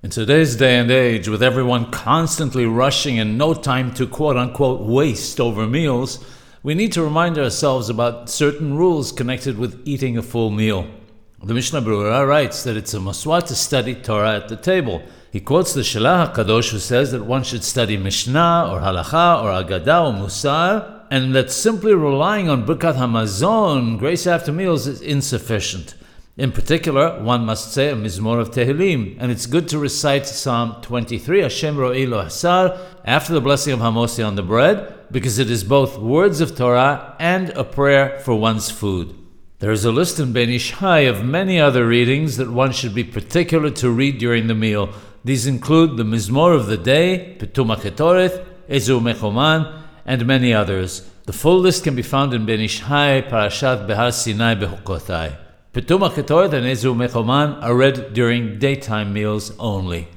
In today's day and age, with everyone constantly rushing and no time to quote unquote waste over meals, we need to remind ourselves about certain rules connected with eating a full meal. The Mishnah Berurah writes that it's a maswat to study Torah at the table. He quotes the Shelah HaKadosh who says that one should study Mishnah or Halacha or Agadah or Musar, and that simply relying on Birkat Hamazon, grace after meals, is insufficient. In particular, one must say a Mizmor of Tehillim, and it's good to recite Psalm 23, Hashem Ro'i Lo Hasar, after the blessing of Hamosi on the bread, because it is both words of Torah and a prayer for one's food. There is a list in Ben Ish Hai of many other readings that one should be particular to read during the meal. These include the Mizmor of the day, Petum HaKetoret, Ezu Mechoman, and many others. The full list can be found in Ben Ish Hai, Parashat Behar Sinai Behukotai. Petum HaKetoret and Ezu Mechoman are read during daytime meals only.